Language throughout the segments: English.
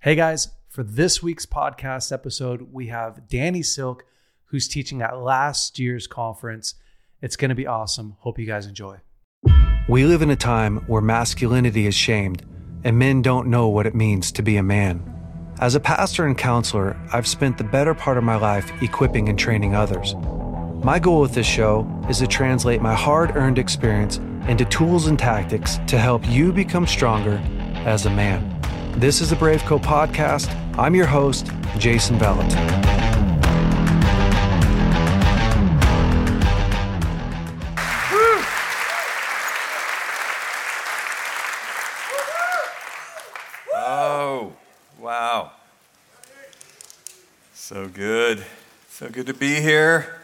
Hey guys, for this week's podcast episode, we have Danny Silk, who's teaching at last year's conference. It's going to be awesome. Hope you guys enjoy. We live in a time where masculinity is shamed and men don't know what it means to be a man. As a pastor and counselor, I've spent the better part of my life equipping and training others. My goal with this show is to translate my hard earned experience into tools and tactics to help you become stronger as a man. This is the Brave Co podcast. I'm your host, Jason Vallotton. Oh, wow. So good. So good to be here.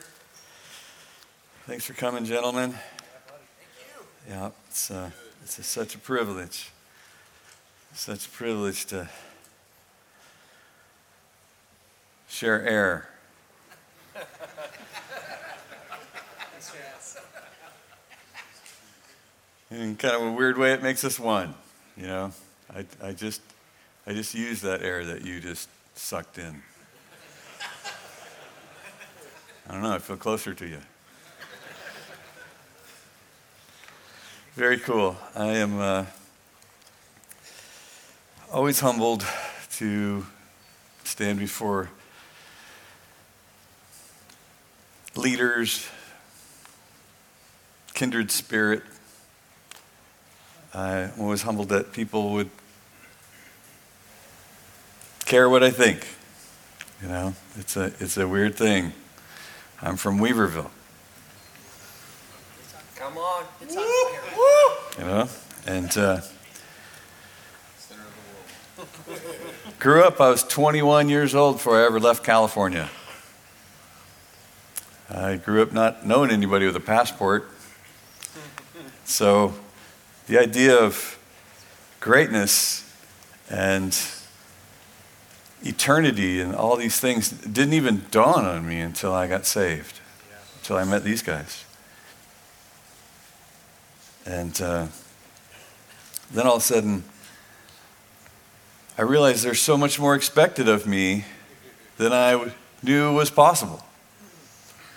Thanks for coming, gentlemen. Yeah, it's, uh, it's a, such a privilege. Such a privilege to share air. In kind of a weird way, it makes us one. You know, I, I just, I just use that air that you just sucked in. I don't know. I feel closer to you. Very cool. I am uh, always humbled to stand before leaders, kindred spirit. I'm always humbled that people would care what I think. You know, it's a, it's a weird thing. I'm from Weaverville. Come on. It's on you know and uh, grew up i was 21 years old before i ever left california. I grew up not knowing anybody with a passport. So the idea of greatness and eternity and all these things didn't even dawn on me until i got saved until i met these guys. And uh, then all of a sudden, I realized there's so much more expected of me than I knew was possible.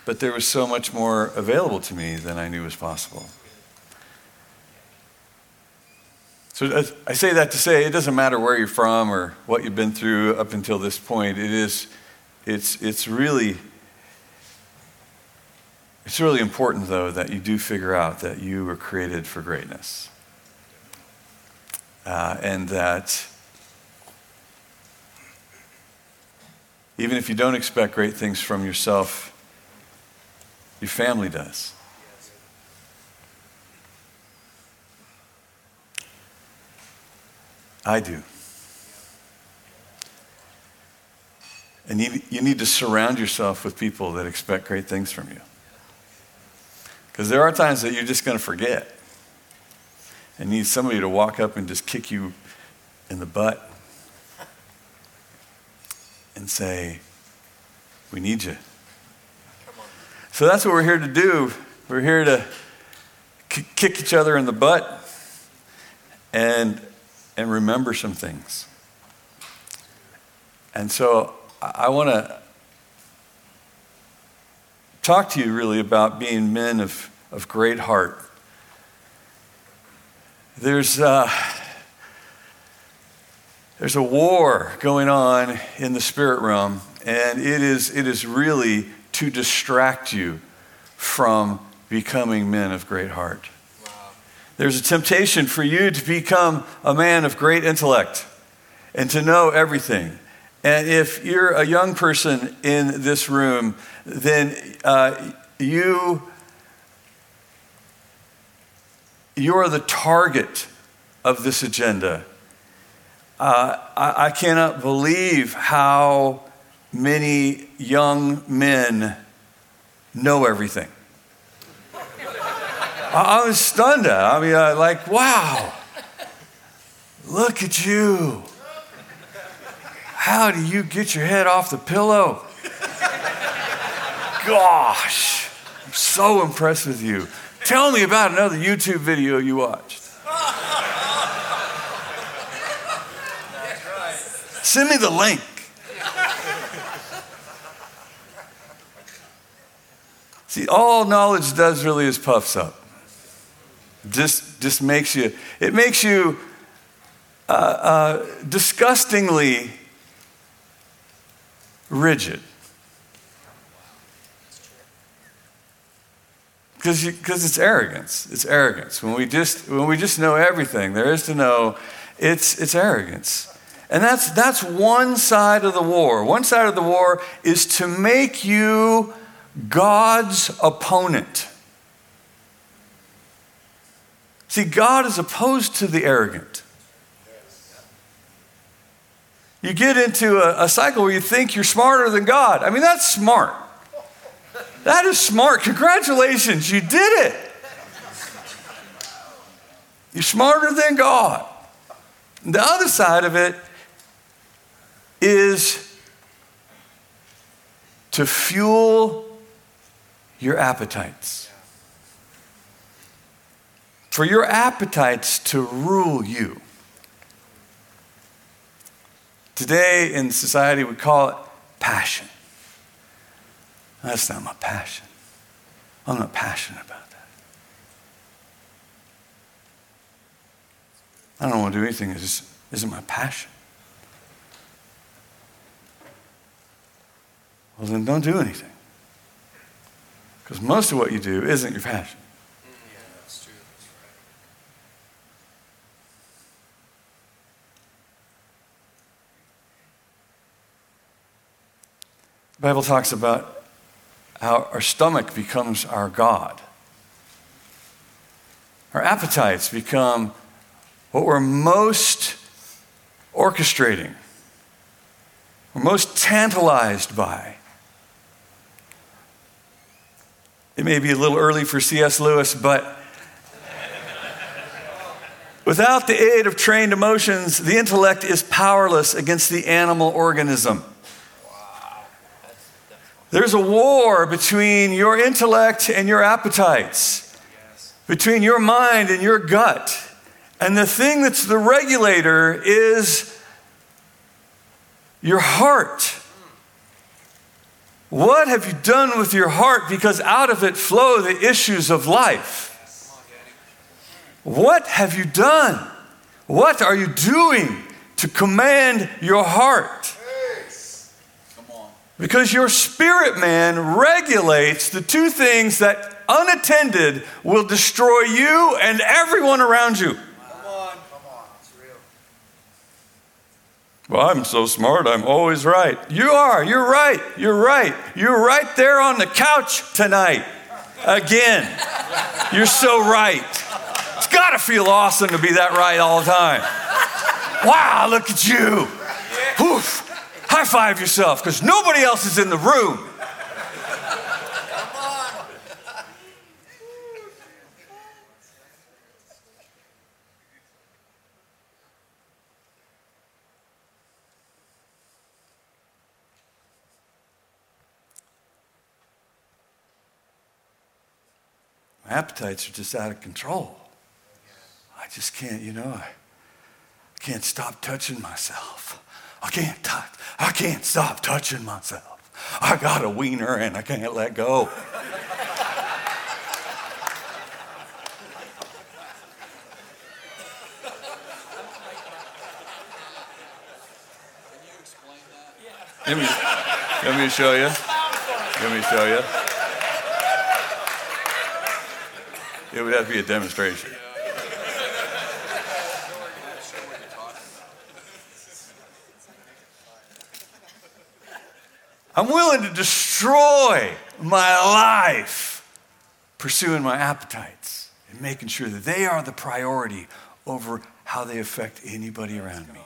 But there was so much more available to me than I knew was possible. So I say that to say it doesn't matter where you're from or what you've been through up until this point. It is, it's, it's really it's really important, though, that you do figure out that you were created for greatness. Uh, and that even if you don't expect great things from yourself, your family does. I do. And you, you need to surround yourself with people that expect great things from you. Because there are times that you're just going to forget and need somebody to walk up and just kick you in the butt and say, We need you. So that's what we're here to do. We're here to k- kick each other in the butt and, and remember some things. And so I, want to talk to you really about being men of, of great heart. There's, uh, there's a war going on in the spirit realm, and it is, it is really to distract you from becoming men of great heart. There's a temptation for you to become a man of great intellect and to know everything. And if you're a young person in this room, then uh, you you're the target of this agenda. Uh, I, I cannot believe how many young men know everything. I, I was stunned. at. I mean, I, like, wow, look at you. How do you get your head off the pillow? Gosh, I'm so impressed with you. Tell me about another YouTube video you watched. Send me the link. See, all knowledge does really is puffs up. Just, just makes you, it makes you uh, uh, disgustingly rigid. Because it's arrogance. It's arrogance. When we, just, when we just know everything there is to know, it's, it's arrogance. And that's, that's one side of the war. One side of the war is to make you God's opponent. See, God is opposed to the arrogant. You get into a, a, cycle where you think you're smarter than God. I mean, that's smart. That is smart. Congratulations, you did it. You're smarter than God. The other side of it is to fuel your appetites. For your appetites to rule you. Today in society, we call it passion. That's not my passion. I'm not passionate about that. I don't want to do anything that isn't my passion. Well, then don't do anything. Because most of what you do isn't your passion. The Bible talks about how our stomach becomes our God. Our appetites become what we're most orchestrating, we're most tantalized by. It may be a little early for C.S. Lewis, but without the aid of trained emotions, the intellect is powerless against the animal organism. There's a war between your intellect and your appetites, between your mind and your gut. And the thing that's the regulator is your heart. What have you done with your heart? Because out of it flow the issues of life. What have you done? What are you doing to command your heart? Because your spirit man regulates the two things that unattended will destroy you and everyone around you. Well, I'm so smart, I'm always right. You are, you're right, you're right. You're right there on the couch tonight. Again. You're so right. It's got to feel awesome to be that right all the time. Wow, look at you. Oof. High five yourself because nobody else is in the room. My appetites are just out of control. I just can't, you know, I can't stop touching myself. I can't touch, I can't stop touching myself. I got a wiener and I can't let go. Let me, let me show you. Let me show you. It would have to be a demonstration. I'm willing to destroy my life pursuing my appetites and making sure that they are the priority over how they affect anybody around me.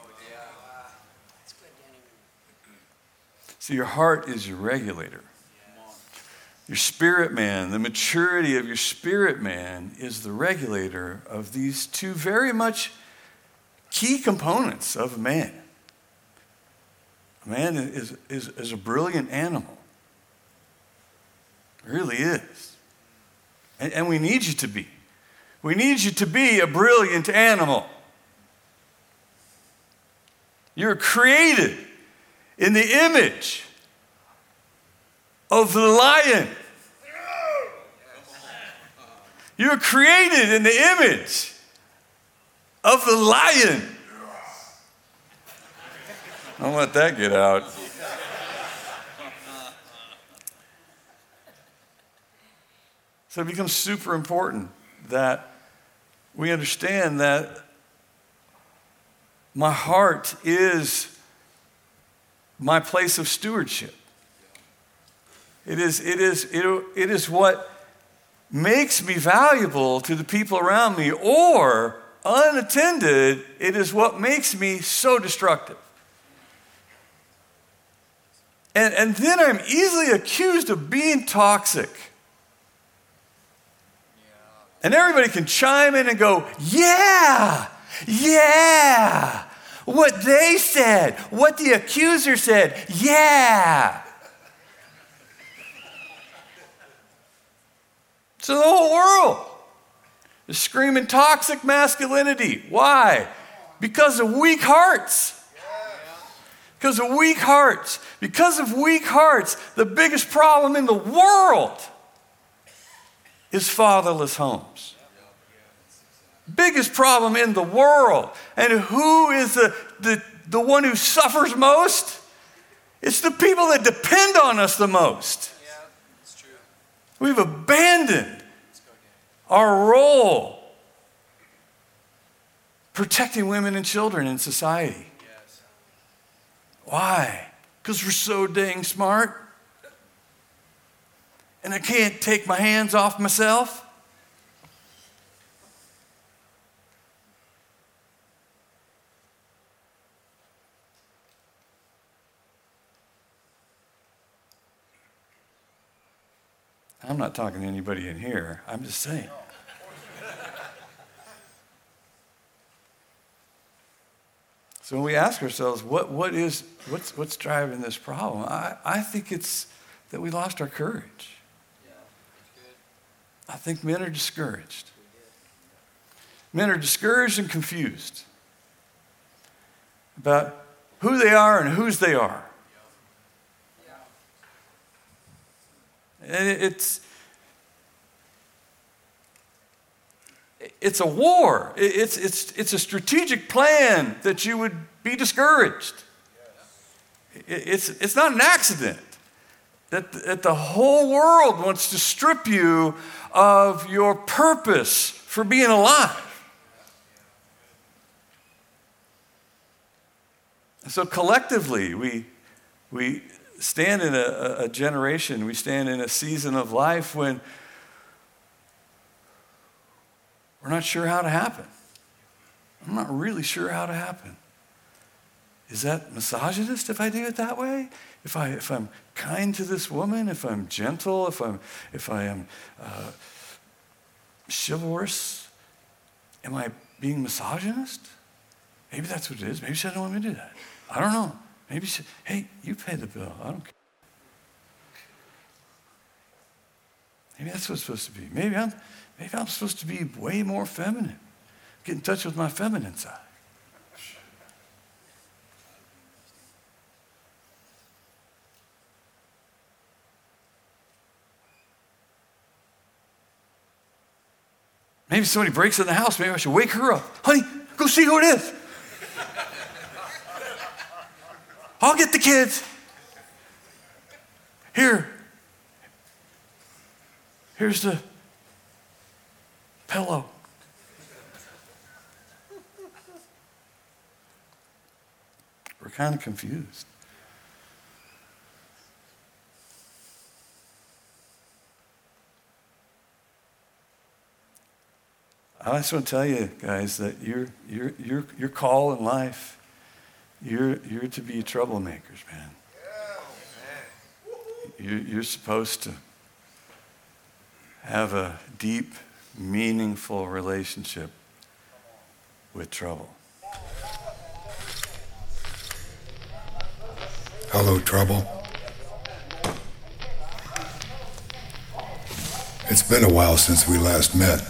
See, your heart is your regulator. Your spirit man, the maturity of your spirit man, is the regulator of these two very much key components of man. Man is, is, is a brilliant animal. It really is. And, and we need you to be. We need you to be a brilliant animal. You're created in the image of the lion. You're created in the image of the lion. Don't let that get out. So it becomes super important that we understand that my heart is my place of stewardship. It is, it is, it, it is what makes me valuable to the people around me, or unattended, it is what makes me so destructive. And, and then I'm easily accused of being toxic. And everybody can chime in and go, yeah, yeah. What they said, what the accuser said, yeah. So the whole world is screaming toxic masculinity. Why? Because of weak hearts. Because of weak hearts. Because of weak hearts, the biggest problem in the world is fatherless homes. Biggest problem in the world. And who is the, the, the one who suffers most? It's the people that depend on us the most. We've abandoned our role protecting women and children in society. Why? Because we're so dang smart. And I can't take my hands off myself. I'm not talking to anybody in here. I'm just saying. So when we ask ourselves, what, what is, what's, what's driving this problem? I, I think it's that we lost our courage. I think men are discouraged. Men are discouraged and confused about who they are and whose they are. And it's, it's a war. It's, it's, it's a strategic plan that you would be discouraged. It's, it's not an accident that, that the whole world wants to strip you of your purpose for being alive. So collectively, we, we stand in a, a generation, we stand in a season of life when we're not sure how to happen. I'm not really sure how to happen. Is that misogynist if I do it that way? If, I, if I'm kind to this woman, if I'm gentle, if, I'm, if I am uh, chivalrous, am I being misogynist? Maybe that's what it is. Maybe she doesn't want me to do that. I don't know. Maybe she, hey, you pay the bill. I don't care. Maybe that's what it's supposed to be. Maybe I'm, maybe I'm supposed to be way more feminine. Get in touch with my feminine side. Maybe somebody breaks in the house. Maybe I should wake her up. Honey, go see who it is. I'll get the kids. Here. Here's the pillow. We're kind of confused. I just want to tell you guys that your, your, your, your call in life, you're, you're to be troublemakers, man. You, you're supposed to have a deep, meaningful relationship with trouble. Hello, trouble. It's been a while since we last met.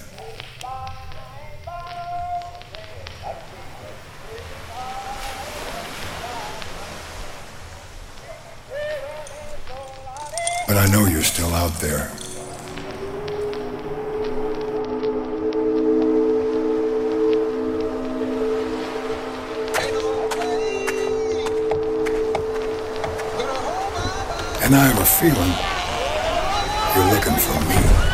But I know you're still out there. And I have a feeling you're looking for me.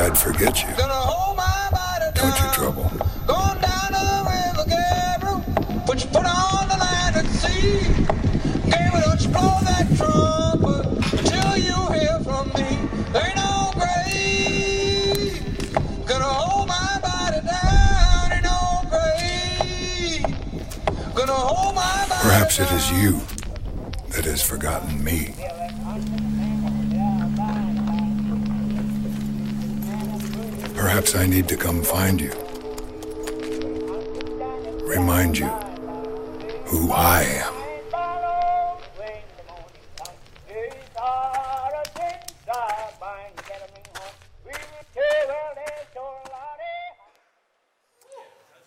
I'd forget you, don't you, Trouble? Going down the river, Gabriel. Put your foot on the land at sea. Gabriel, don't you blow that trumpet until you hear from me. There ain't no grave gonna hold my body down. Ain't no grave gonna hold my body Perhaps it is you that has forgotten me. Perhaps I need to come find you. Remind you who I am.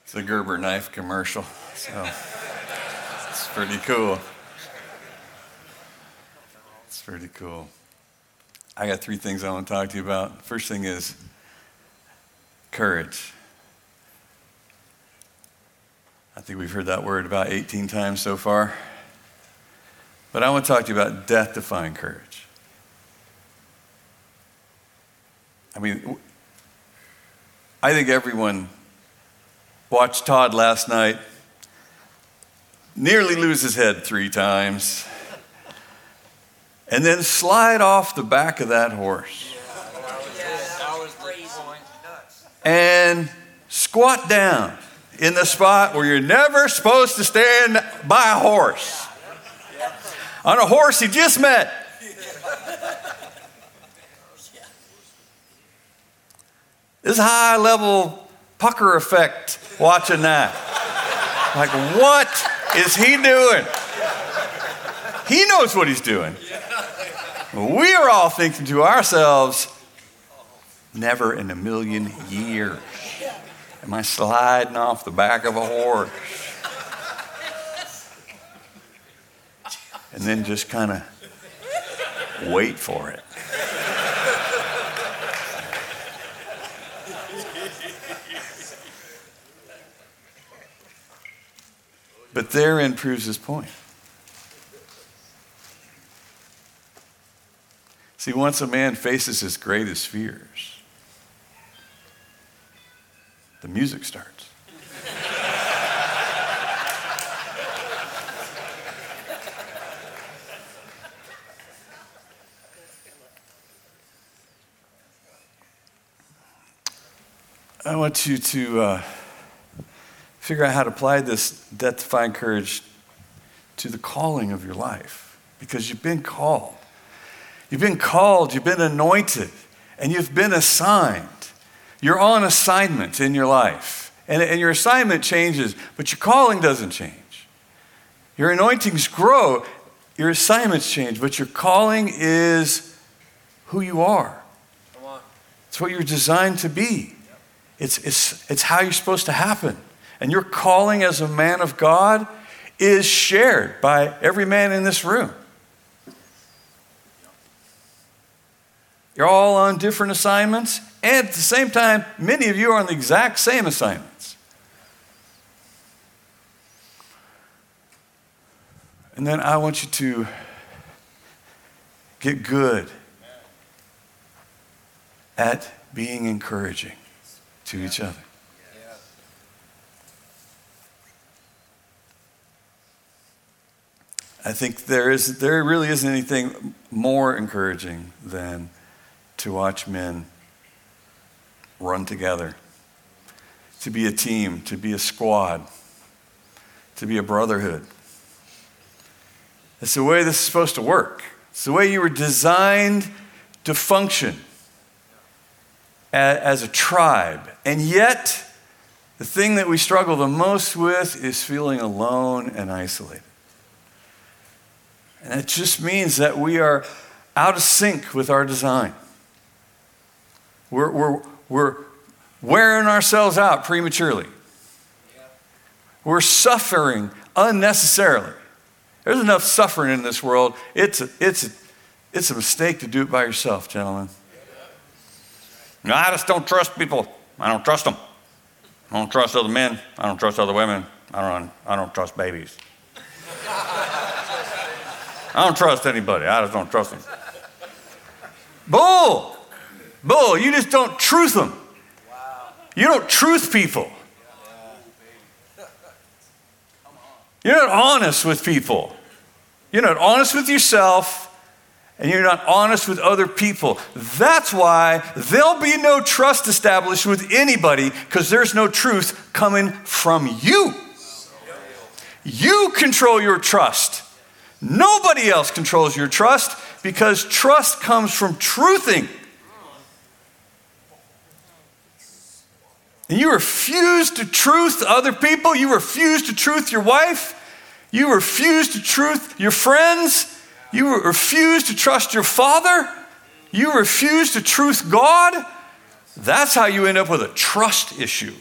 It's a Gerber knife commercial. So it's pretty cool. It's pretty cool. I got three things I want to talk to you about. First thing is courage. I think we've heard that word about 18 times so far. But I want to talk to you about death defying courage. I mean, I think everyone watched Todd last night nearly lose his head three times and then slide off the back of that horse and squat down in the spot where you're never supposed to stand by a horse on a horse he just met. This high level pucker effect watching that. Like, what is he doing? He knows what he's doing. We are all thinking to ourselves, never in a million years am I sliding off the back of a horse. And then just kind of wait for it. But therein proves his point. See, once a man faces his greatest fears, the music starts. I want you to uh, figure out how to apply this death defying courage to the calling of your life because you've been called. You've been called, you've been anointed, and you've been assigned. You're on assignment in your life. And, and your assignment changes, but your calling doesn't change. Your anointings grow, your assignments change, but your calling is who you are. It's what you're designed to be. It's, it's, it's how you're supposed to happen. And your calling as a man of God is shared by every man in this room. You're all on different assignments, and at the same time, many of you are on the exact same assignments. And then I want you to get good at being encouraging to each other. I think there is there really isn't anything more encouraging than to watch men run together, to be a team, to be a squad, to be a brotherhood. It's the way this is supposed to work. It's the way you were designed to function as a tribe. And yet, the thing that we struggle the most with is feeling alone and isolated. And it just means that we are out of sync with our design. We're, we're, we're wearing ourselves out prematurely. We're suffering unnecessarily. There's enough suffering in this world. It's a, it's a, it's a mistake to do it by yourself, gentlemen. No, I just don't trust people. I don't trust them. I don't trust other men. I don't trust other women. I don't, I don't trust babies. I don't trust anybody. I just don't trust them. Bull! Bull, you just don't truth them. You don't truth people. You're not honest with people. You're not honest with yourself, and you're not honest with other people. That's why there'll be no trust established with anybody because there's no truth coming from you. You control your trust. Nobody else controls your trust because trust comes from truthing. And you refuse to truth other people. You refuse to truth your wife. You refuse to truth your friends. You refuse to trust your father. You refuse to truth God. That's how you end up with a trust issue.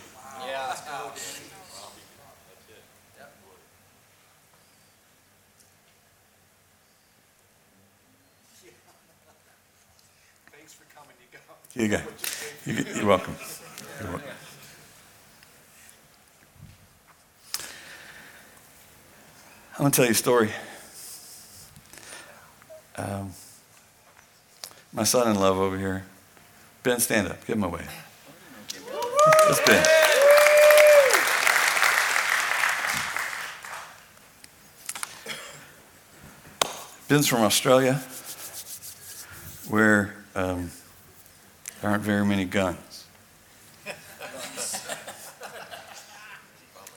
You got, you you're welcome. You're welcome. I'm going to tell you a story. Um, my son in love over here. Ben, stand up. Give him away. That's Ben. Ben's from Australia, where um, there aren't very many guns.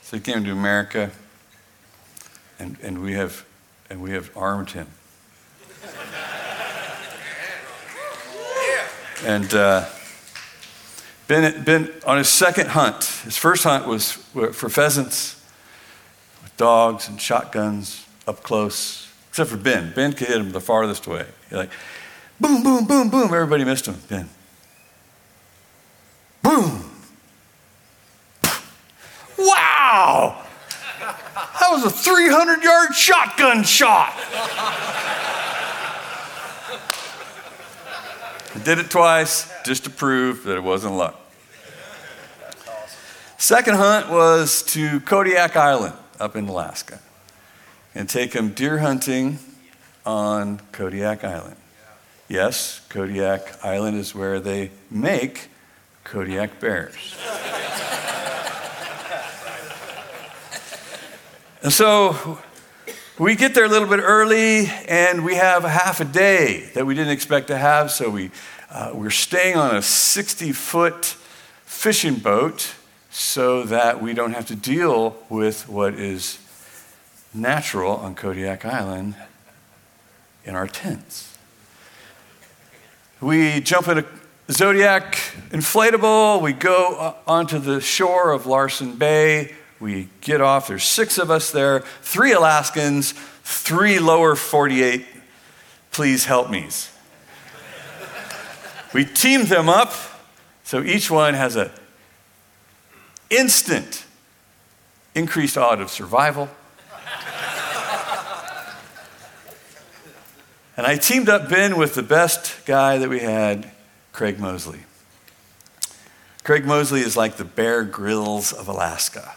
So he came to America, and, and, we, have, and we have armed him. And uh, ben, ben, on his second hunt, his first hunt was for pheasants, with dogs and shotguns up close, except for Ben. Ben could hit him the farthest way. You're like, boom, boom, boom, boom. Everybody missed him. Ben. Boom. Wow! That was a 300 yard shotgun shot. Did it twice just to prove that it wasn't luck. Second hunt was to Kodiak Island up in Alaska and take him deer hunting on Kodiak Island. Yes, Kodiak Island is where they make Kodiak bears. And so we get there a little bit early and we have a half a day that we didn't expect to have. So we, uh, we're staying on a 60 foot fishing boat so that we don't have to deal with what is natural on Kodiak Island in our tents. We jump in a Zodiac inflatable. We go onto the shore of Larsen Bay. We get off. There's six of us there three Alaskans, three lower 48 please help me's. we teamed them up so each one has an instant increased odds of survival. and I teamed up Ben with the best guy that we had Craig Mosley. Craig Mosley is like the Bear Grylls of Alaska.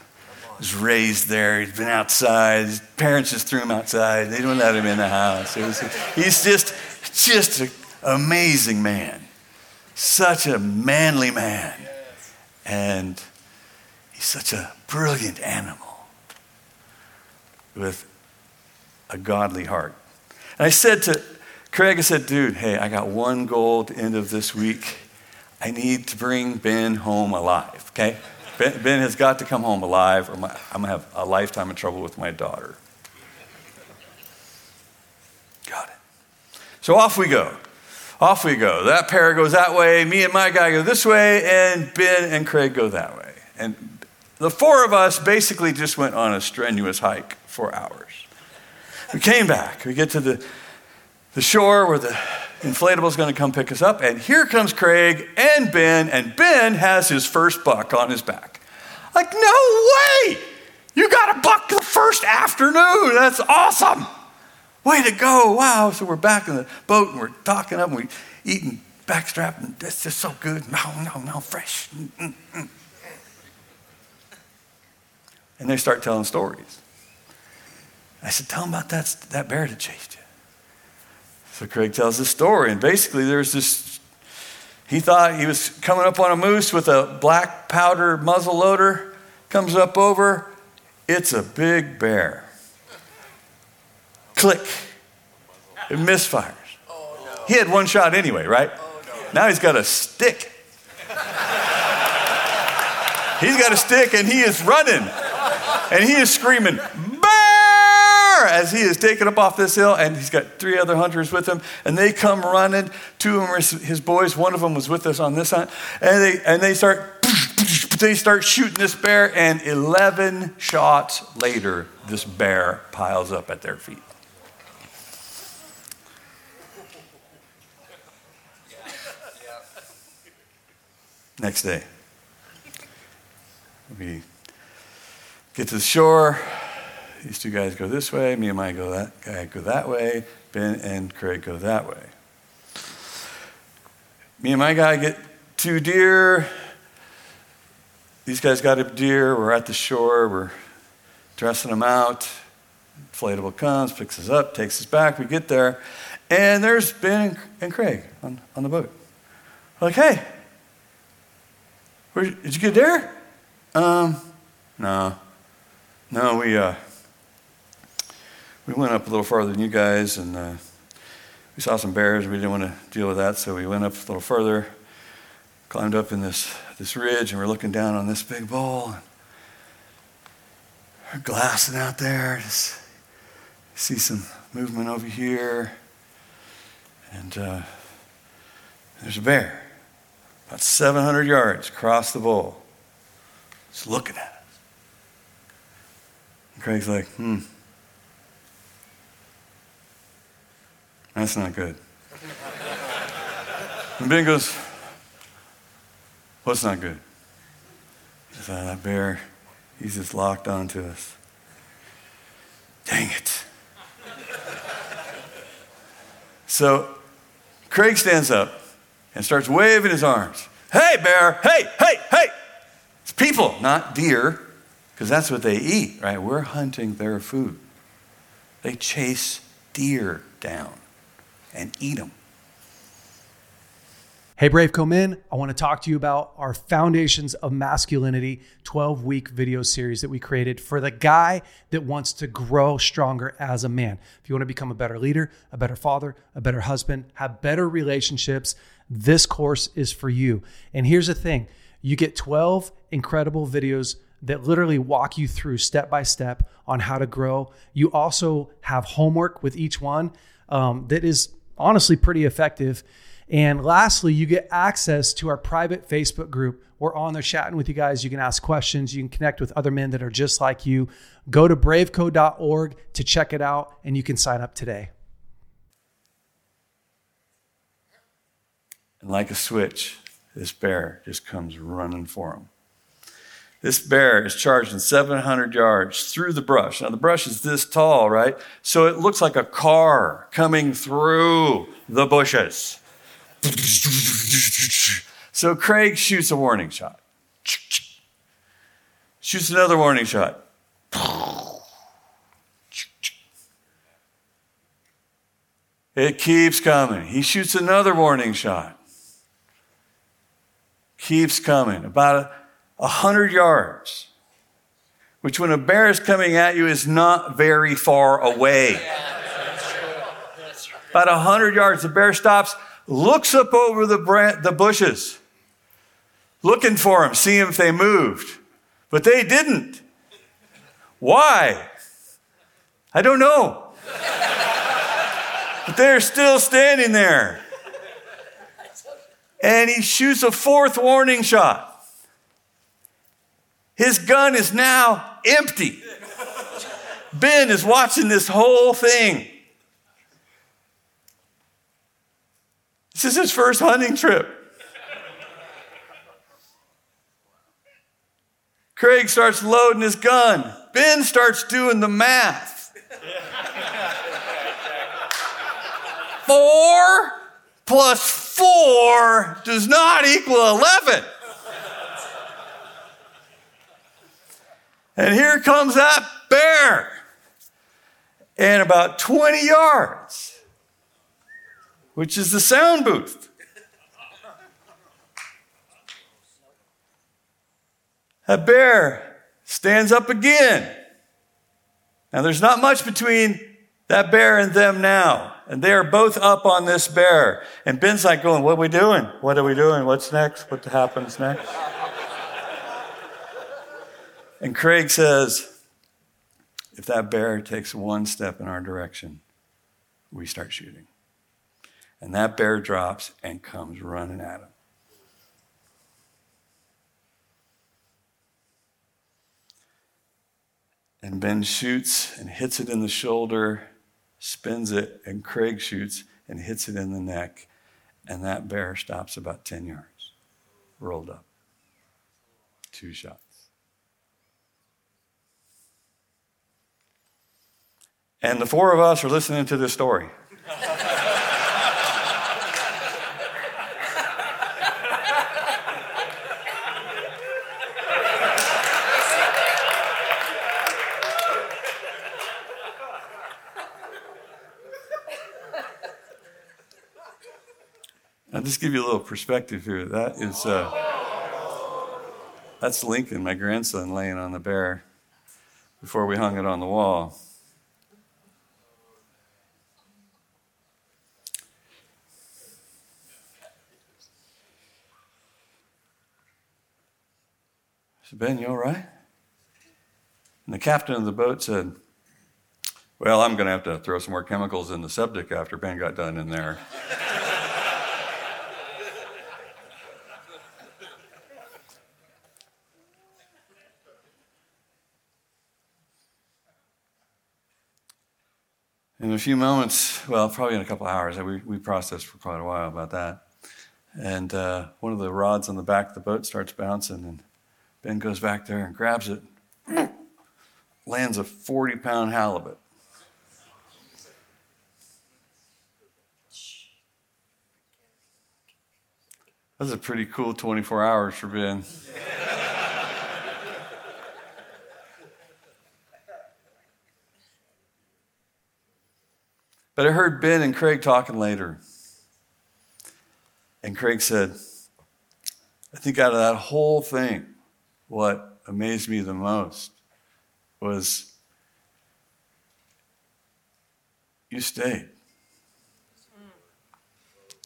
Was raised there. He's been outside. His parents just threw him outside. They don't let him in the house. Was, he's just, just an amazing man. Such a manly man. And he's such a brilliant animal with a godly heart. And I said to Craig, I said, dude, hey, I got one goal at the end of this week. I need to bring Ben home alive, okay? Ben, ben has got to come home alive, or my, I'm going to have a lifetime of trouble with my daughter. Got it. So off we go. Off we go. That pair goes that way, me and my guy go this way, and Ben and Craig go that way. And the four of us basically just went on a strenuous hike for hours. We came back. We get to the the shore where the inflatable is going to come pick us up. And here comes Craig and Ben, and Ben has his first buck on his back. Like, no way! You got a buck the first afternoon. That's awesome. Way to go. Wow. So we're back in the boat and we're talking up and we're eating backstrap, and that's just so good. No, no, no, fresh. Mm, mm, mm. And they start telling stories. I said, Tell them about that, that bear that chased you. So Craig tells this story, and basically there's this. He thought he was coming up on a moose with a black powder muzzle loader, comes up over, it's a big bear. Click. It misfires. He had one shot anyway, right? Now he's got a stick. He's got a stick and he is running. And he is screaming! As he is taking up off this hill, and he's got three other hunters with him, and they come running. Two of them are his boys. One of them was with us on this hunt, and they and they start they start shooting this bear, and 11 shots later, this bear piles up at their feet. Next day, we get to the shore. These two guys go this way. Me and my go that guy go that way. Ben and Craig go that way. Me and my guy get two deer. These guys got a deer. We're at the shore. We're dressing them out. Inflatable comes, picks us up, takes us back. We get there, and there's Ben and Craig on, on the boat. We're like, hey, where, did you get there? Um, no. No, we, uh, we went up a little farther than you guys, and uh, we saw some bears. We didn't want to deal with that, so we went up a little further, climbed up in this, this ridge, and we're looking down on this big bowl. We're glassing out there. Just see some movement over here, and uh, there's a bear about 700 yards across the bowl, just looking at us. And Craig's like, hmm, that's not good. and Ben goes, what's not good? Says, that bear, he's just locked onto us. Dang it. so Craig stands up and starts waving his arms. Hey, bear, hey, hey, hey. It's people, not deer, because that's what they eat, right? We're hunting their food. They chase deer down and eat them. Hey, Brave Co Men, I want to talk to you about our Foundations of Masculinity 12 week video series that we created for the guy that wants to grow stronger as a man. If you want to become a better leader, a better father, a better husband, have better relationships, this course is for you. And here's the thing you get 12 incredible videos that literally walk you through step by step on how to grow. You also have homework with each one um, that is honestly pretty effective. And lastly, you get access to our private Facebook group. We're on there chatting with you guys. You can ask questions. You can connect with other men that are just like you. Go to braveco.org to check it out, and you can sign up today. And like a switch, this bear just comes running for him. This bear is charging 700 yards through the brush. Now, the brush is this tall, right? So it looks like a car coming through the bushes. So Craig shoots a warning shot. Shoots another warning shot. It keeps coming. He shoots another warning shot. Keeps coming. About a, a hundred yards, which when a bear is coming at you is not very far away. About a hundred yards, the bear stops, looks up over the, bran- the bushes, looking for him, see if they moved. But they didn't. Why? I don't know. but they're still standing there. And he shoots a fourth warning shot. His gun is now empty. Ben is watching this whole thing. This is his first hunting trip. Craig starts loading his gun. Ben starts doing the math. Four plus four does not equal 11. And here comes that bear. And about 20 yards, which is the sound booth. A bear stands up again. Now, there's not much between that bear and them now. And they are both up on this bear. And Ben's like going, What are we doing? What are we doing? What's next? What happens next? And Craig says, If that bear takes one step in our direction, we start shooting. And that bear drops and comes running at him. And Ben shoots and hits it in the shoulder, spins it, and Craig shoots and hits it in the neck. And that bear stops about 10 yards, rolled up. Two shots. And the four of us are listening to this story. I'll just give you a little perspective here. That is, uh, that's Lincoln, my grandson, laying on the bear before we hung it on the wall. Said, Ben, you all right? And the captain of the boat said, Well, I'm going to have to throw some more chemicals in the septic after Ben got done in there. In a few moments, well, probably in a couple hours, we, we processed for quite a while about that. And uh, one of the rods on the back of the boat starts bouncing, and Ben goes back there and grabs it, lands a 40 pound halibut. That's a pretty cool 24 hours for Ben. But I heard Ben and Craig talking later. And Craig said, I think out of that whole thing, what amazed me the most was you stayed.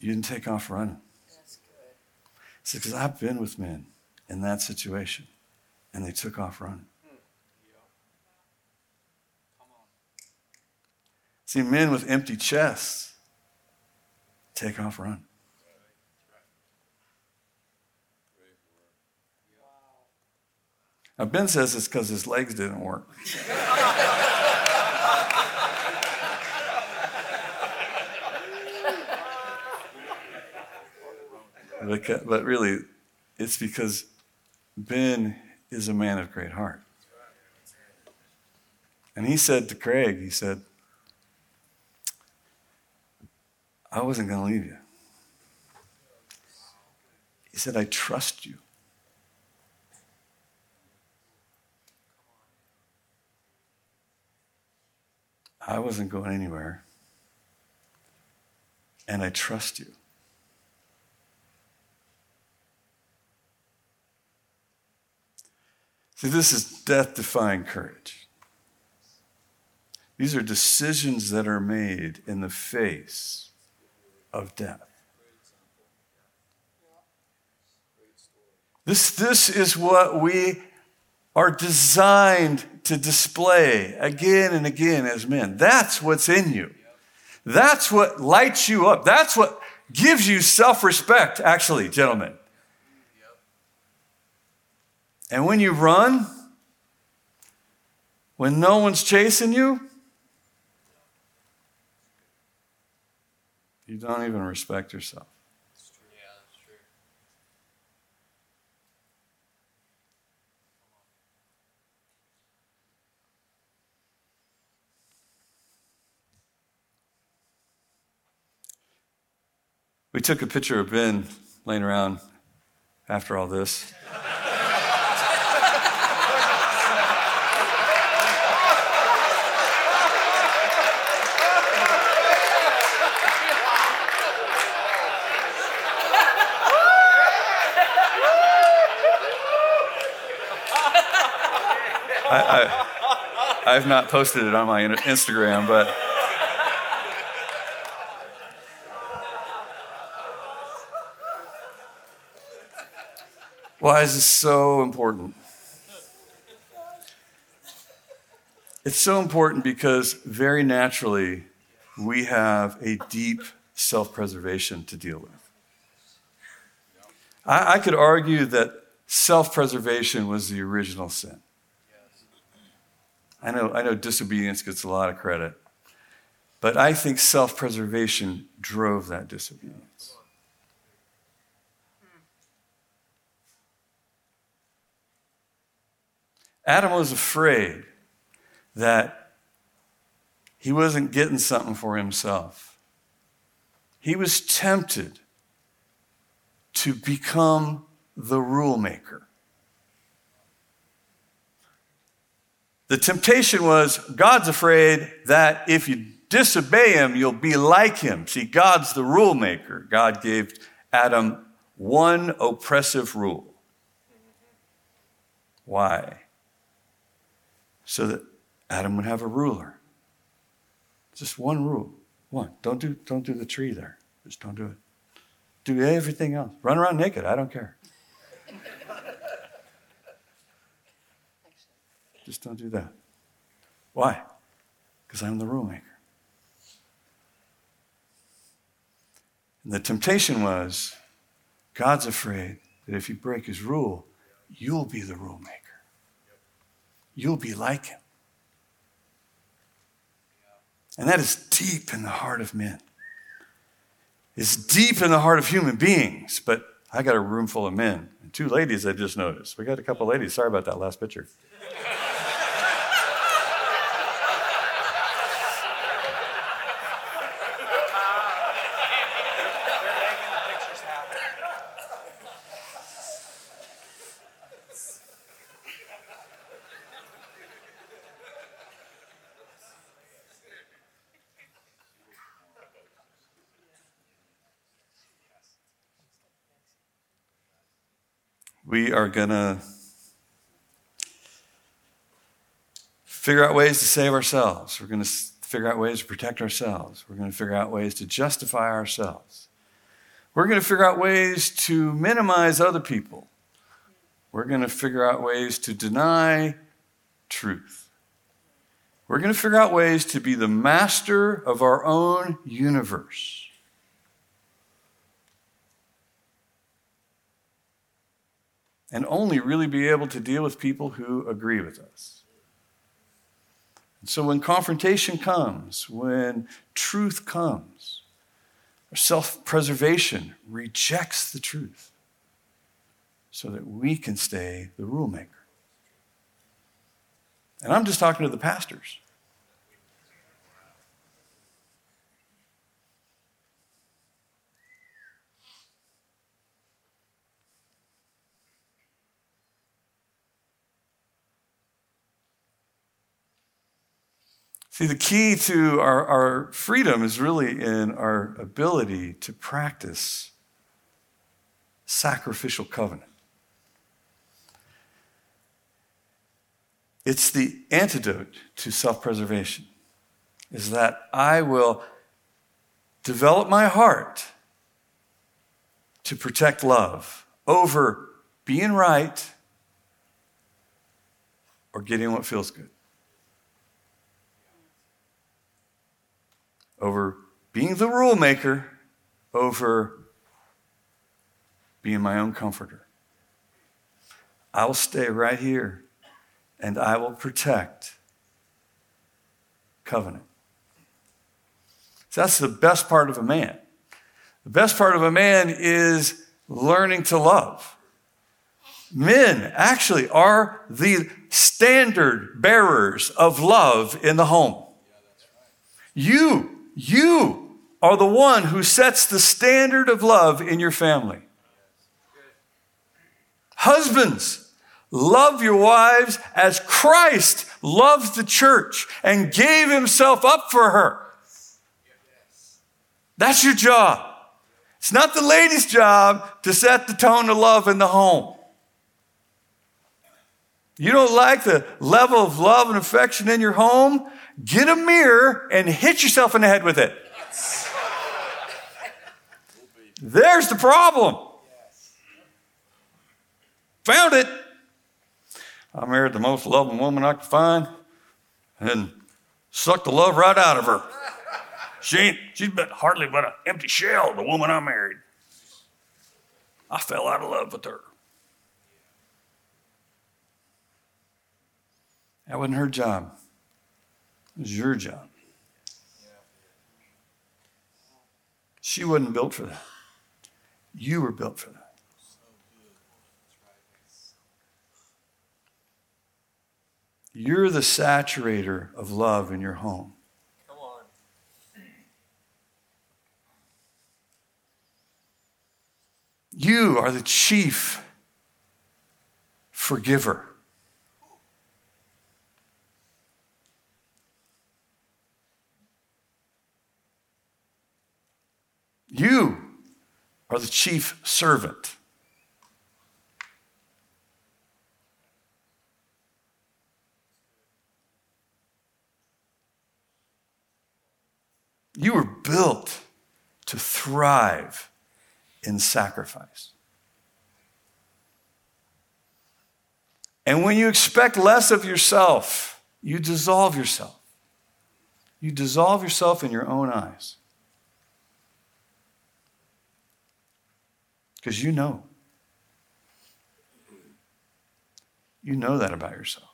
You didn't take off running. That's good. Because I've been with men in that situation, and they took off running. Hmm. See, men with empty chests take off running. Now, Ben says it's because his legs didn't work. But, but really, it's because Ben is a man of great heart. And he said to Craig, he said, I wasn't going to leave you. He said, I trust you. I wasn't going anywhere. And I trust you. See, this is death defying courage. These are decisions that are made in the face of death. This, this is what we are designed to display again and again as men. That's what's in you. That's what lights you up. That's what gives you self respect, actually, gentlemen. And when you run, when no one's chasing you, you don't even respect yourself. We took a picture of Ben laying around after all this. I, I've not posted it on my Instagram, but. Why is this so important? It's so important because very naturally we have a deep self preservation to deal with. I, I could argue that self preservation was the original sin. I know, I know disobedience gets a lot of credit, but I think self preservation drove that disobedience. Adam was afraid that he wasn't getting something for himself. He was tempted to become the rule maker. The temptation was God's afraid that if you disobey him, you'll be like him. See, God's the rule maker. God gave Adam one oppressive rule. Why? So that Adam would have a ruler. Just one rule. One. Don't do, don't do the tree there. Just don't do it. Do everything else. Run around naked. I don't care. Just don't do that. Why? Because I'm the rule maker. And the temptation was God's afraid that if you break his rule, you'll be the rule maker. You'll be like him. And that is deep in the heart of men. It's deep in the heart of human beings, but I got a room full of men and two ladies I just noticed. We got a couple ladies. Sorry about that last picture. We are going to figure out ways to save ourselves. We're going to figure out ways to protect ourselves. We're going to figure out ways to justify ourselves. We're going to figure out ways to minimize other people. We're going to figure out ways to deny truth. We're going to figure out ways to be the master of our own universe. And only really be able to deal with people who agree with us. And so when confrontation comes, when truth comes, our self preservation rejects the truth so that we can stay the rule maker. And I'm just talking to the pastors. See, the key to our, our freedom is really in our ability to practice sacrificial covenant. It's the antidote to self preservation, is that I will develop my heart to protect love over being right or getting what feels good. Over being the rule maker over being my own comforter. I will stay right here and I will protect covenant. So that's the best part of a man. The best part of a man is learning to love. Men actually are the standard bearers of love in the home. You you are the one who sets the standard of love in your family. Husbands, love your wives as Christ loved the church and gave himself up for her. That's your job. It's not the lady's job to set the tone of love in the home. You don't like the level of love and affection in your home? Get a mirror and hit yourself in the head with it. There's the problem. Found it. I married the most loving woman I could find and sucked the love right out of her. She ain't, she's been hardly but an empty shell, the woman I married. I fell out of love with her. That wasn't her job. Job. She wasn't built for that. You were built for that. You're the saturator of love in your home. Come on. You are the chief forgiver. You are the chief servant. You were built to thrive in sacrifice. And when you expect less of yourself, you dissolve yourself. You dissolve yourself in your own eyes. Because you know. You know that about yourself.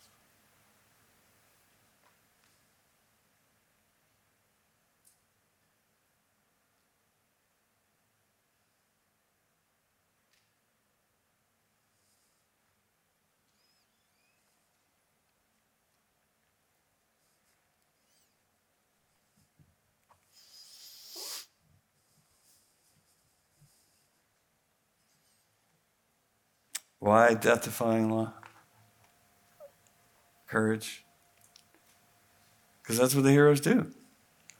Why death defying law? Courage. Because that's what the heroes do.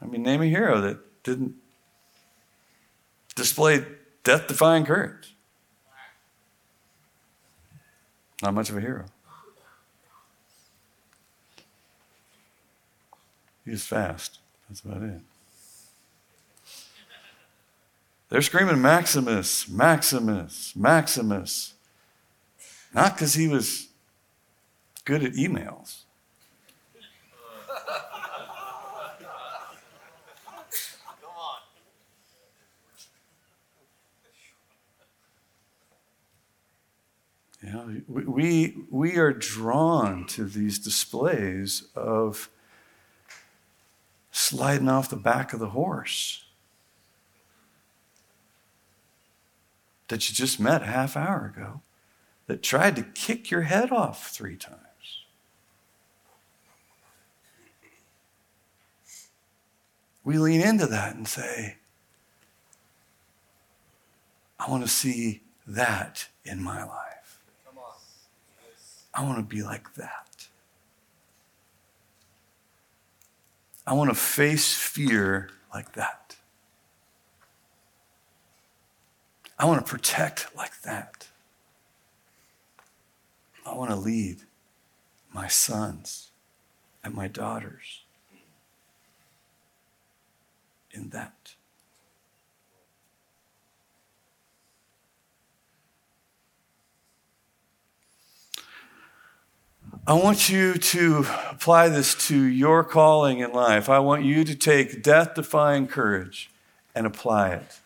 I mean, name a hero that didn't display death defying courage. Not much of a hero. He was fast. That's about it. They're screaming Maximus, Maximus, Maximus. Not because he was good at emails. Know, we, we, we are drawn to these displays of sliding off the back of the horse that you just met half hour ago that tried to kick your head off three times. We lean into that and say, I want to see that in my life. I want to be like that. I want to face fear like that. I want to protect like that. I want to lead my sons and my daughters in that. I want you to apply this to your calling in life. I want you to take death defying courage and apply it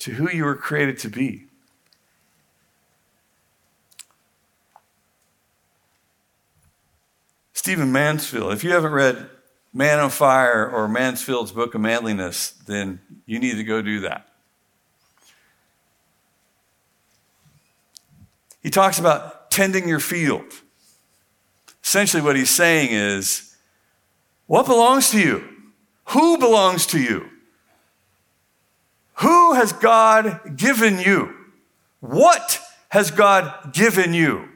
to who you were created to be. Stephen Mansfield, if you haven't read Man on Fire or Mansfield's Book of Manliness, then you need to go do that. He talks about tending your field. Essentially, what he's saying is, what belongs to you? Who belongs to you? Who has God given you? What has God given you?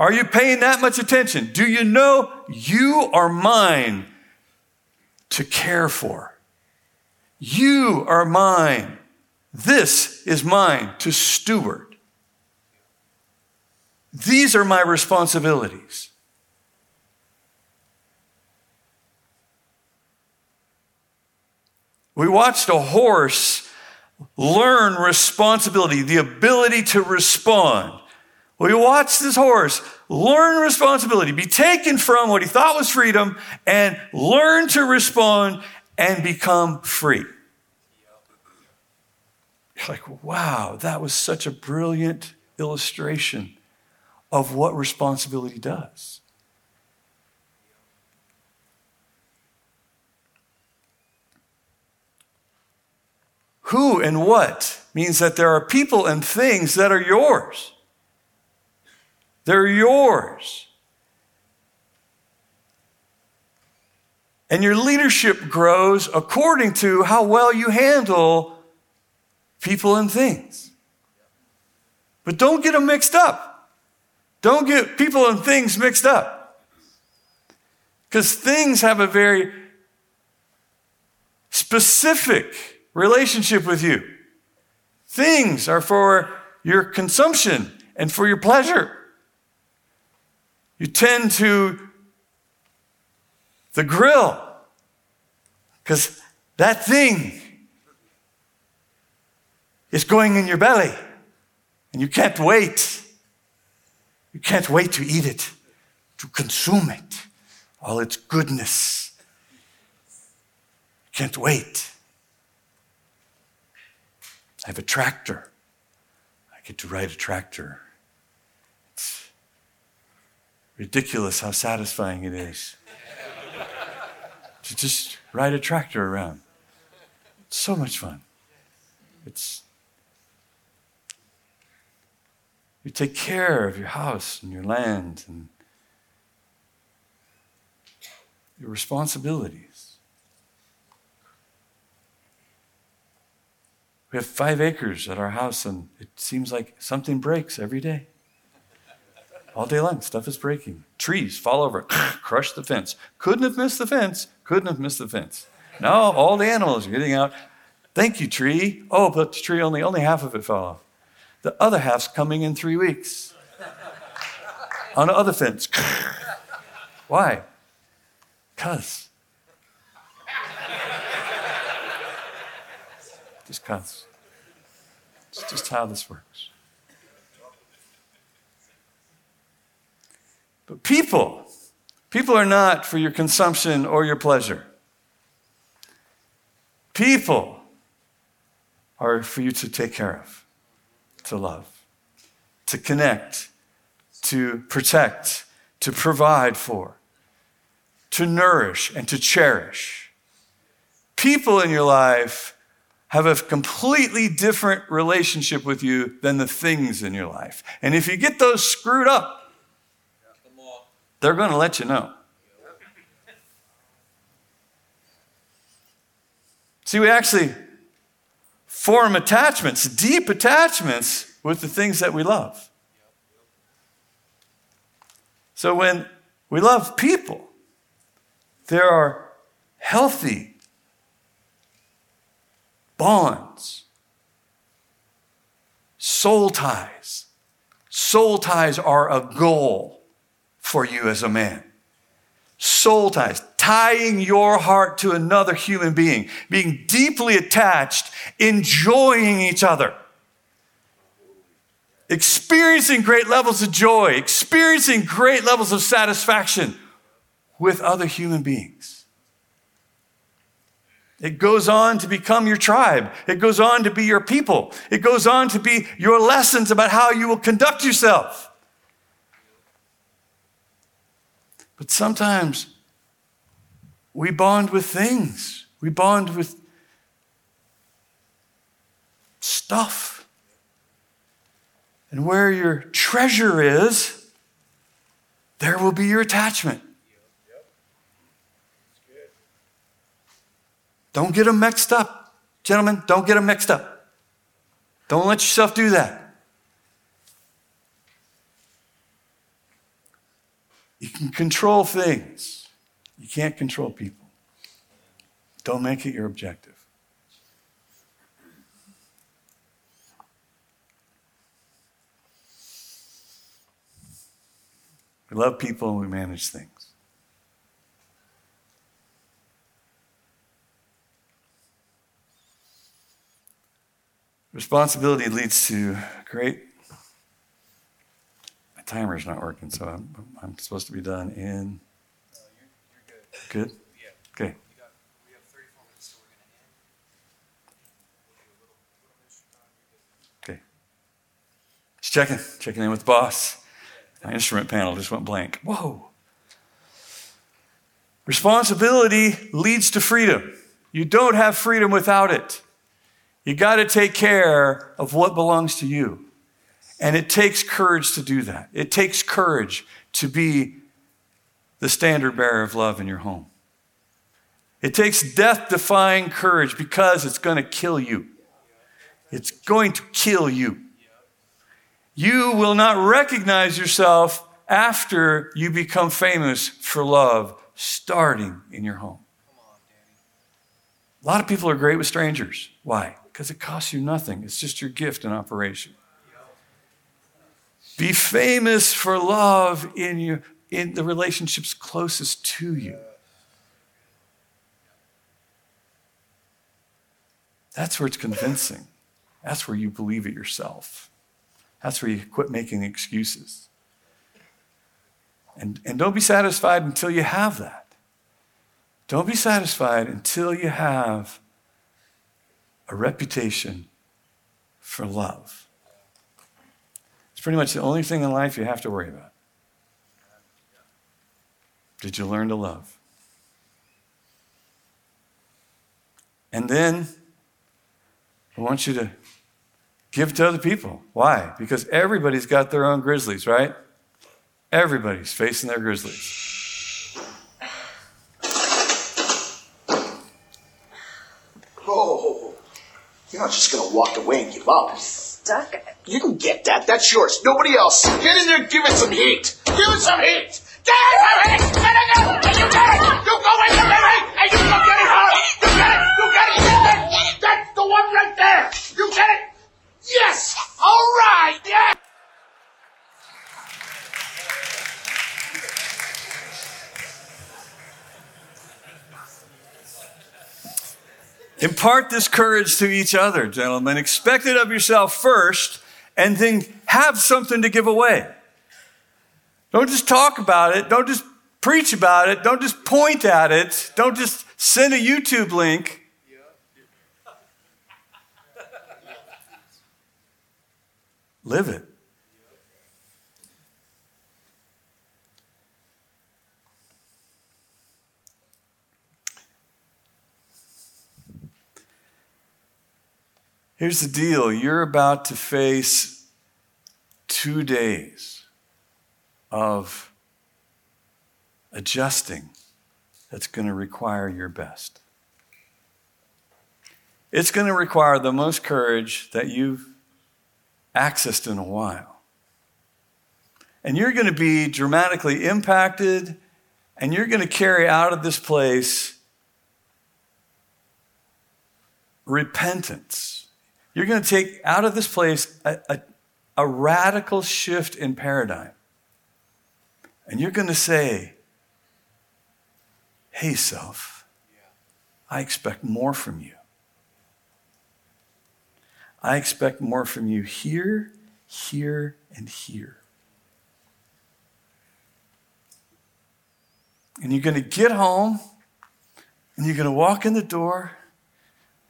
Are you paying that much attention? Do you know you are mine to care for? You are mine. This is mine to steward. These are my responsibilities. We watched a horse learn responsibility, the ability to respond. We watched this horse learn responsibility, be taken from what he thought was freedom, and learn to respond and become free. You're like, wow, that was such a brilliant illustration of what responsibility does. Who and what means that there are people and things that are yours. They're yours. And your leadership grows according to how well you handle people and things. But don't get them mixed up. Don't get people and things mixed up. Because things have a very specific relationship with you. Things are for your consumption and for your pleasure. You tend to the grill because that thing is going in your belly and you can't wait. You can't wait to eat it, to consume it, all its goodness. You can't wait. I have a tractor. I get to ride a tractor. Ridiculous how satisfying it is to just ride a tractor around. It's so much fun. It's you take care of your house and your land and your responsibilities. We have five acres at our house, and it seems like something breaks every day. All day long, stuff is breaking. Trees fall over, crush the fence. Couldn't have missed the fence. Couldn't have missed the fence. Now all the animals are getting out. Thank you, tree. Oh, but the tree only only half of it fell off. The other half's coming in three weeks. On the other fence. Why? Cause. Just cause. It's just how this works. But people, people are not for your consumption or your pleasure. People are for you to take care of, to love, to connect, to protect, to provide for, to nourish, and to cherish. People in your life have a completely different relationship with you than the things in your life. And if you get those screwed up, they're going to let you know. See, we actually form attachments, deep attachments with the things that we love. So when we love people, there are healthy bonds, soul ties. Soul ties are a goal for you as a man. Soul ties, tying your heart to another human being, being deeply attached, enjoying each other, experiencing great levels of joy, experiencing great levels of satisfaction with other human beings. It goes on to become your tribe. It goes on to be your people. It goes on to be your lessons about how you will conduct yourself. But sometimes we bond with things, we bond with stuff. And where your treasure is, there will be your attachment. Don't get them mixed up. Gentlemen, don't get them mixed up. Don't let yourself do that. You can control things, you can't control people. Don't make it your objective. We love people and we manage things. Responsibility leads to great. Timer's not working, so I'm, I'm supposed to be done in. Good? Okay. Okay. Just checking, checking in with the boss. My instrument panel just went blank. Whoa. Responsibility leads to freedom. You don't have freedom without it. You got to take care of what belongs to you. And it takes courage to do that. It takes courage to be the standard bearer of love in your home. It takes death defying courage because it's going to kill you. It's going to kill you. You will not recognize yourself after you become famous for love, starting in your home. A lot of people are great with strangers. Why? Because it costs you nothing, it's just your gift in operation. Be famous for love in, your, in the relationships closest to you. That's where it's convincing. That's where you believe it yourself. That's where you quit making excuses. And, and don't be satisfied until you have that. Don't be satisfied until you have a reputation for love. It's pretty much the only thing in life you have to worry about. Did you learn to love? And then I want you to give to other people. Why? Because everybody's got their own grizzlies, right? Everybody's facing their grizzlies. Oh, you're not just gonna walk away and give up. Stuck. You can get that. That's yours. Nobody else. Get in there. And give it some heat. Give it some heat. Get it some heat. Get it. And you get it. You go in the heat, and you go get it. You get it. You get it. You get it. That's the one right there. You get it. Yes. All right. Yeah. Impart this courage to each other, gentlemen. Expect it of yourself first, and then have something to give away. Don't just talk about it. Don't just preach about it. Don't just point at it. Don't just send a YouTube link. Live it. Here's the deal you're about to face two days of adjusting that's going to require your best. It's going to require the most courage that you've accessed in a while. And you're going to be dramatically impacted, and you're going to carry out of this place repentance. You're going to take out of this place a, a, a radical shift in paradigm. And you're going to say, Hey, self, I expect more from you. I expect more from you here, here, and here. And you're going to get home and you're going to walk in the door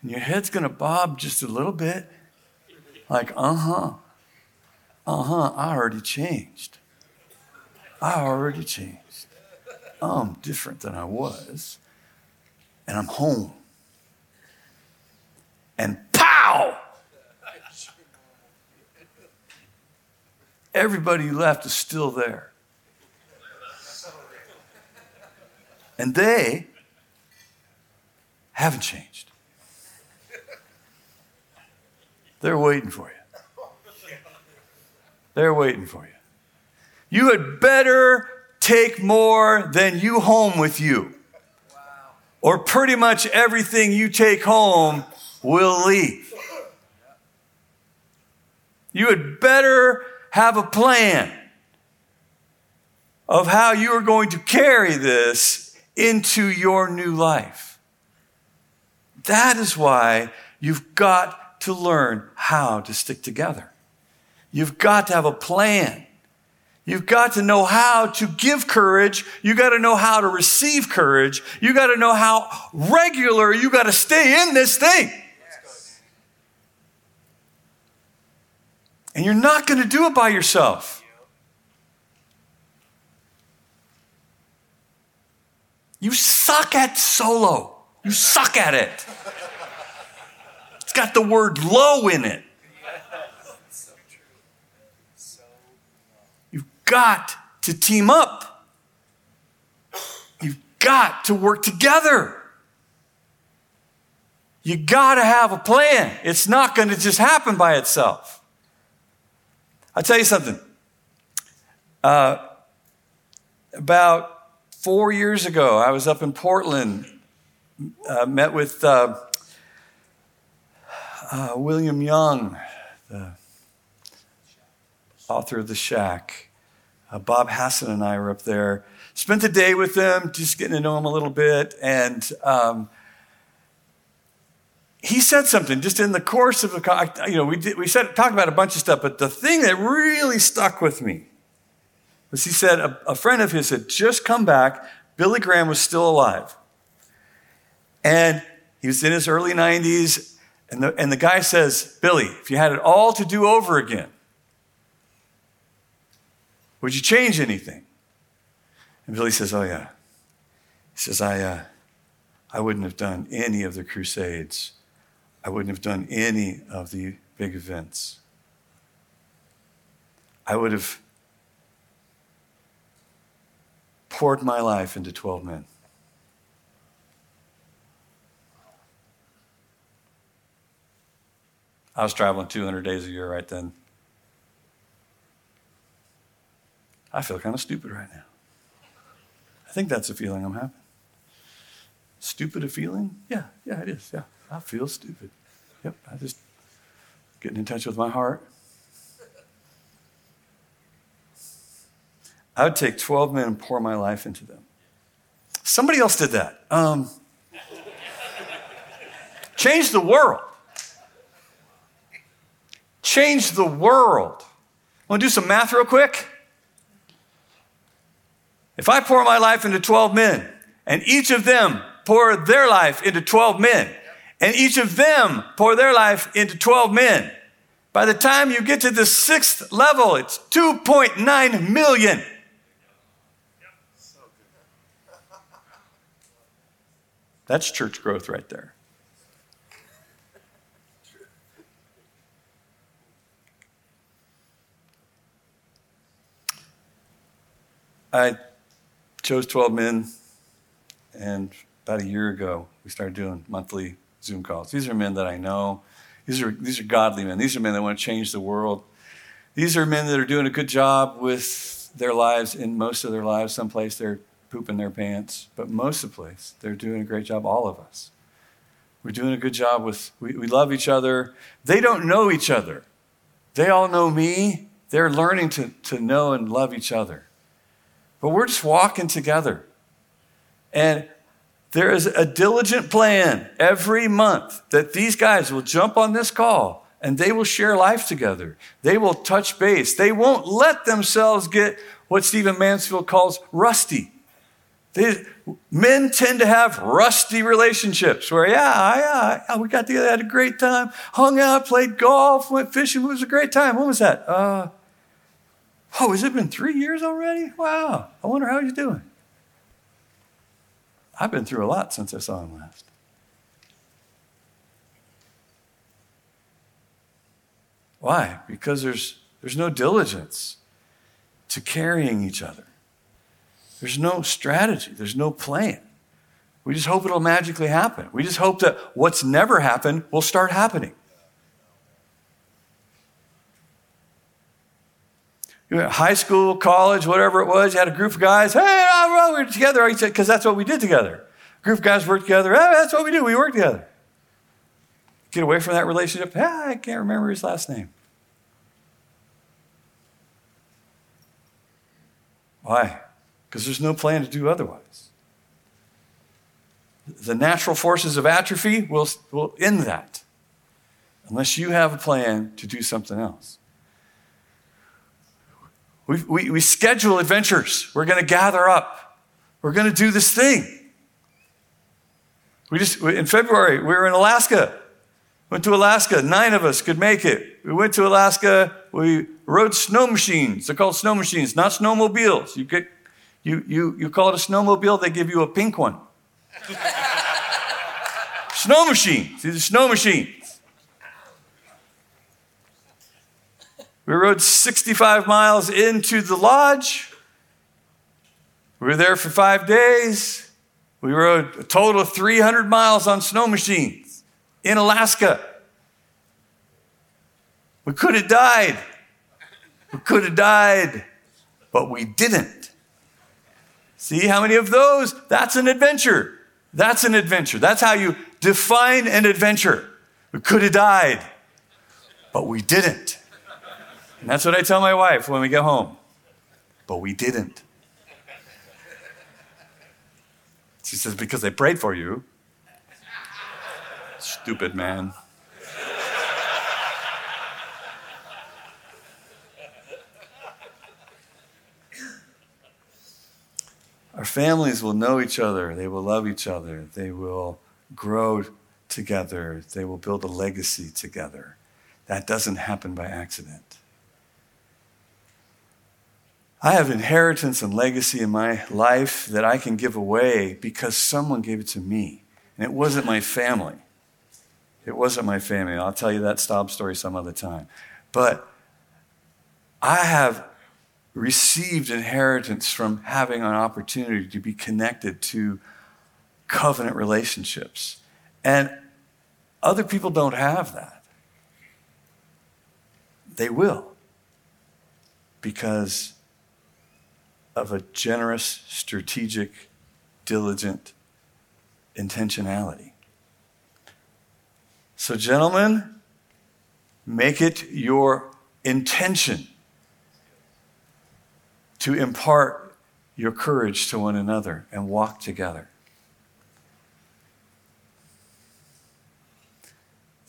and your head's going to bob just a little bit like, uh huh, uh huh, I already changed. I already changed. I'm different than I was. And I'm home. And pow! Everybody left is still there. And they haven't changed. They're waiting for you. They're waiting for you. You had better take more than you home with you. Or pretty much everything you take home will leave. You had better have a plan of how you are going to carry this into your new life. That is why you've got to learn how to stick together. You've got to have a plan. You've got to know how to give courage. You got to know how to receive courage. You got to know how regular you got to stay in this thing. And you're not going to do it by yourself. You suck at solo. You suck at it. It's got the word low in it. You've got to team up. You've got to work together. You got to have a plan. It's not going to just happen by itself. I'll tell you something. Uh, about four years ago, I was up in Portland, uh, met with uh, uh, William Young, the author of The Shack. Uh, Bob Hassan and I were up there. Spent the day with them, just getting to know him a little bit. And um, he said something just in the course of the, you know, we, did, we said, talked about a bunch of stuff, but the thing that really stuck with me was he said a, a friend of his had just come back. Billy Graham was still alive. And he was in his early 90s. And the, and the guy says, Billy, if you had it all to do over again, would you change anything? And Billy says, Oh, yeah. He says, I, uh, I wouldn't have done any of the crusades. I wouldn't have done any of the big events. I would have poured my life into 12 men. I was traveling 200 days a year right then. I feel kind of stupid right now. I think that's the feeling I'm having. Stupid a feeling? Yeah, yeah, it is. Yeah, I feel stupid. Yep, I just getting in touch with my heart. I would take 12 men and pour my life into them. Somebody else did that. Um, change the world. Change the world. Want to do some math real quick? If I pour my life into 12 men, and each of them pour their life into 12 men, and each of them pour their life into 12 men, by the time you get to the sixth level, it's 2.9 million. That's church growth right there. I chose 12 men, and about a year ago, we started doing monthly Zoom calls. These are men that I know. These are, these are godly men. These are men that want to change the world. These are men that are doing a good job with their lives in most of their lives. Someplace they're pooping their pants, but most of the place, they're doing a great job, all of us. We're doing a good job with, we, we love each other. They don't know each other. They all know me. They're learning to, to know and love each other. But we're just walking together. And there is a diligent plan every month that these guys will jump on this call and they will share life together. They will touch base. They won't let themselves get what Stephen Mansfield calls rusty. They, men tend to have rusty relationships where, yeah, yeah, we got together, had a great time, hung out, played golf, went fishing. It was a great time. When was that? Uh, oh, has it been three years already? Wow. I wonder how he's doing. I've been through a lot since I saw him last. Why? Because there's, there's no diligence to carrying each other. There's no strategy, there's no plan. We just hope it'll magically happen. We just hope that what's never happened will start happening. You went high school, college, whatever it was, you had a group of guys. Hey, we're together. Because that's what we did together. A group of guys work together. Hey, that's what we do. We work together. Get away from that relationship. Hey, I can't remember his last name. Why? Because there's no plan to do otherwise. The natural forces of atrophy will, will end that unless you have a plan to do something else. We, we, we schedule adventures. We're going to gather up. We're going to do this thing. We just, in February, we were in Alaska. Went to Alaska. Nine of us could make it. We went to Alaska. We rode snow machines. They're called snow machines, not snowmobiles. You get, you, you, you call it a snowmobile, they give you a pink one. snow machine. See the snow machines. We rode 65 miles into the lodge. We were there for five days. We rode a total of 300 miles on snow machines in Alaska. We could have died. We could have died, but we didn't. See how many of those? That's an adventure. That's an adventure. That's how you define an adventure. We could have died, but we didn't. And that's what I tell my wife when we get home. But we didn't. She says, Because I prayed for you. Stupid man. Our families will know each other, they will love each other, they will grow together, they will build a legacy together. That doesn't happen by accident. I have inheritance and legacy in my life that I can give away because someone gave it to me. And it wasn't my family. It wasn't my family. I'll tell you that stop story some other time. But I have received inheritance from having an opportunity to be connected to covenant relationships. And other people don't have that. They will. Because of a generous, strategic, diligent intentionality. So, gentlemen, make it your intention to impart your courage to one another and walk together.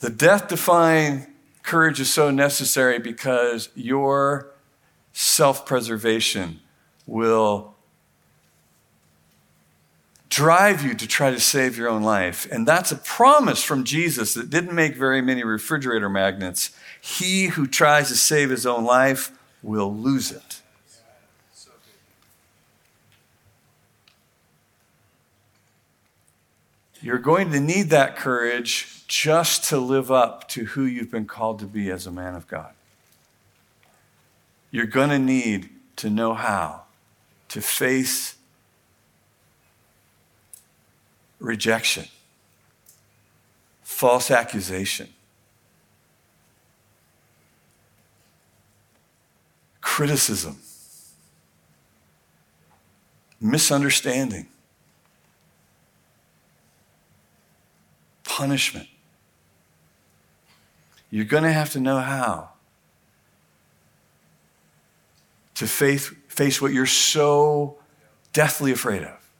The death defying courage is so necessary because your self preservation will drive you to try to save your own life. And that's a promise from Jesus that didn't make very many refrigerator magnets. He who tries to save his own life will lose it. You're going to need that courage just to live up to who you've been called to be as a man of God. You're going to need to know how to face rejection, false accusation, criticism, misunderstanding, punishment. You're going to have to know how to face, face what you're so deathly afraid of.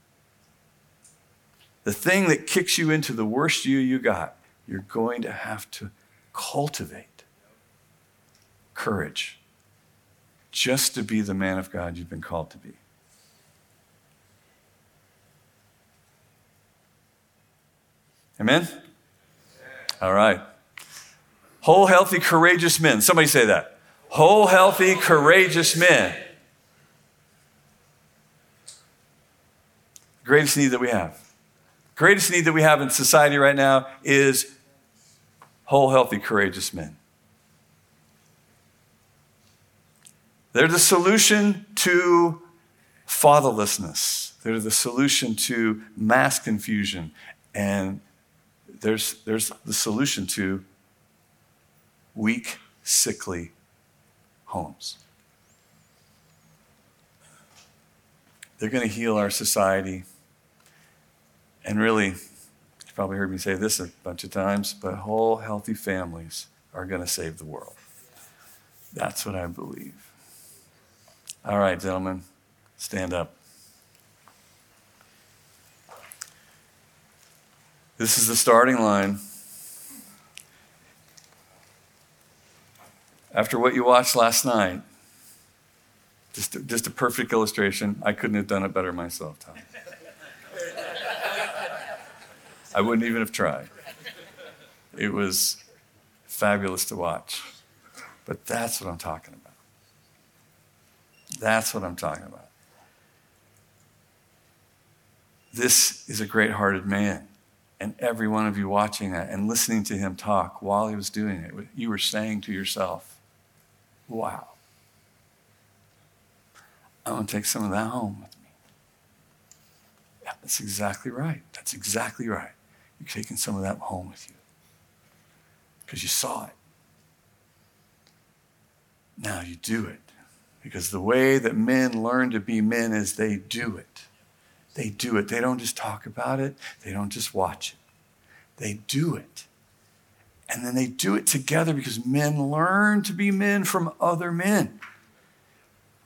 The thing that kicks you into the worst you you got, you're going to have to cultivate courage just to be the man of God you've been called to be. Amen? All right. Whole, healthy, courageous men. Somebody say that. Whole, healthy, courageous men. Greatest need that we have. Greatest need that we have in society right now is whole, healthy, courageous men. They're the solution to fatherlessness. They're the solution to mass confusion. And there's, there's the solution to weak, sickly homes. They're going to heal our society. And really, you've probably heard me say this a bunch of times, but whole healthy families are going to save the world. That's what I believe. All right, gentlemen, stand up. This is the starting line. After what you watched last night, just just a perfect illustration. I couldn't have done it better myself, Tom. I wouldn't even have tried. It was fabulous to watch. But that's what I'm talking about. That's what I'm talking about. This is a great hearted man. And every one of you watching that and listening to him talk while he was doing it, you were saying to yourself, wow, I'm going to take some of that home with me. Yeah, that's exactly right. That's exactly right. You're taking some of that home with you because you saw it. Now you do it. Because the way that men learn to be men is they do it. They do it. They don't just talk about it, they don't just watch it. They do it. And then they do it together because men learn to be men from other men.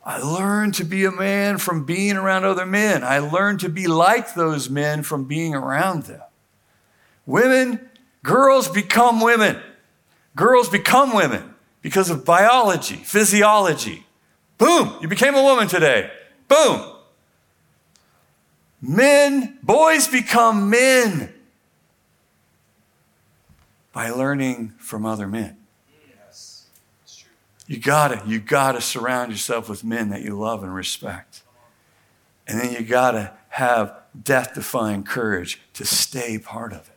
I learned to be a man from being around other men. I learned to be like those men from being around them. Women, girls become women. Girls become women because of biology, physiology. Boom, you became a woman today. Boom. Men, boys become men by learning from other men. You gotta, you gotta surround yourself with men that you love and respect. And then you gotta have death defying courage to stay part of it,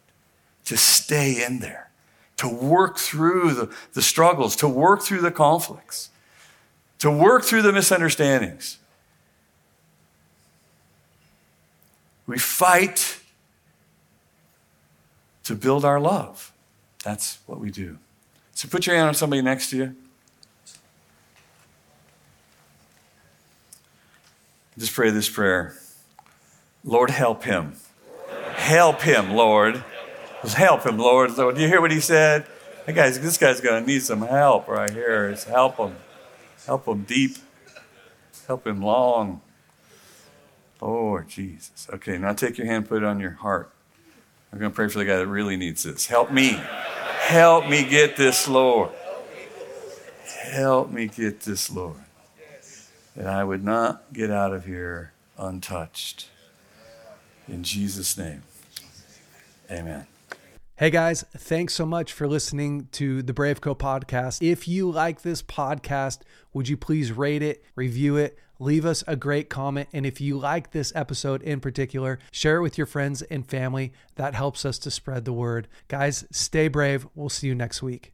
to stay in there, to work through the, the struggles, to work through the conflicts, to work through the misunderstandings. We fight to build our love. That's what we do. So put your hand on somebody next to you. Just pray this prayer Lord, help him. Help him, Lord. Help him, Lord. So, do you hear what he said? That guy's, this guy's going to need some help right here. It's help him. Help him deep. Help him long. Lord Jesus. Okay, now take your hand, put it on your heart. I'm going to pray for the guy that really needs this. Help me. Help me get this, Lord. Help me get this, Lord that I would not get out of here untouched. In Jesus' name, amen. Hey guys, thanks so much for listening to the Brave Co podcast. If you like this podcast, would you please rate it, review it, leave us a great comment? And if you like this episode in particular, share it with your friends and family. That helps us to spread the word. Guys, stay brave. We'll see you next week.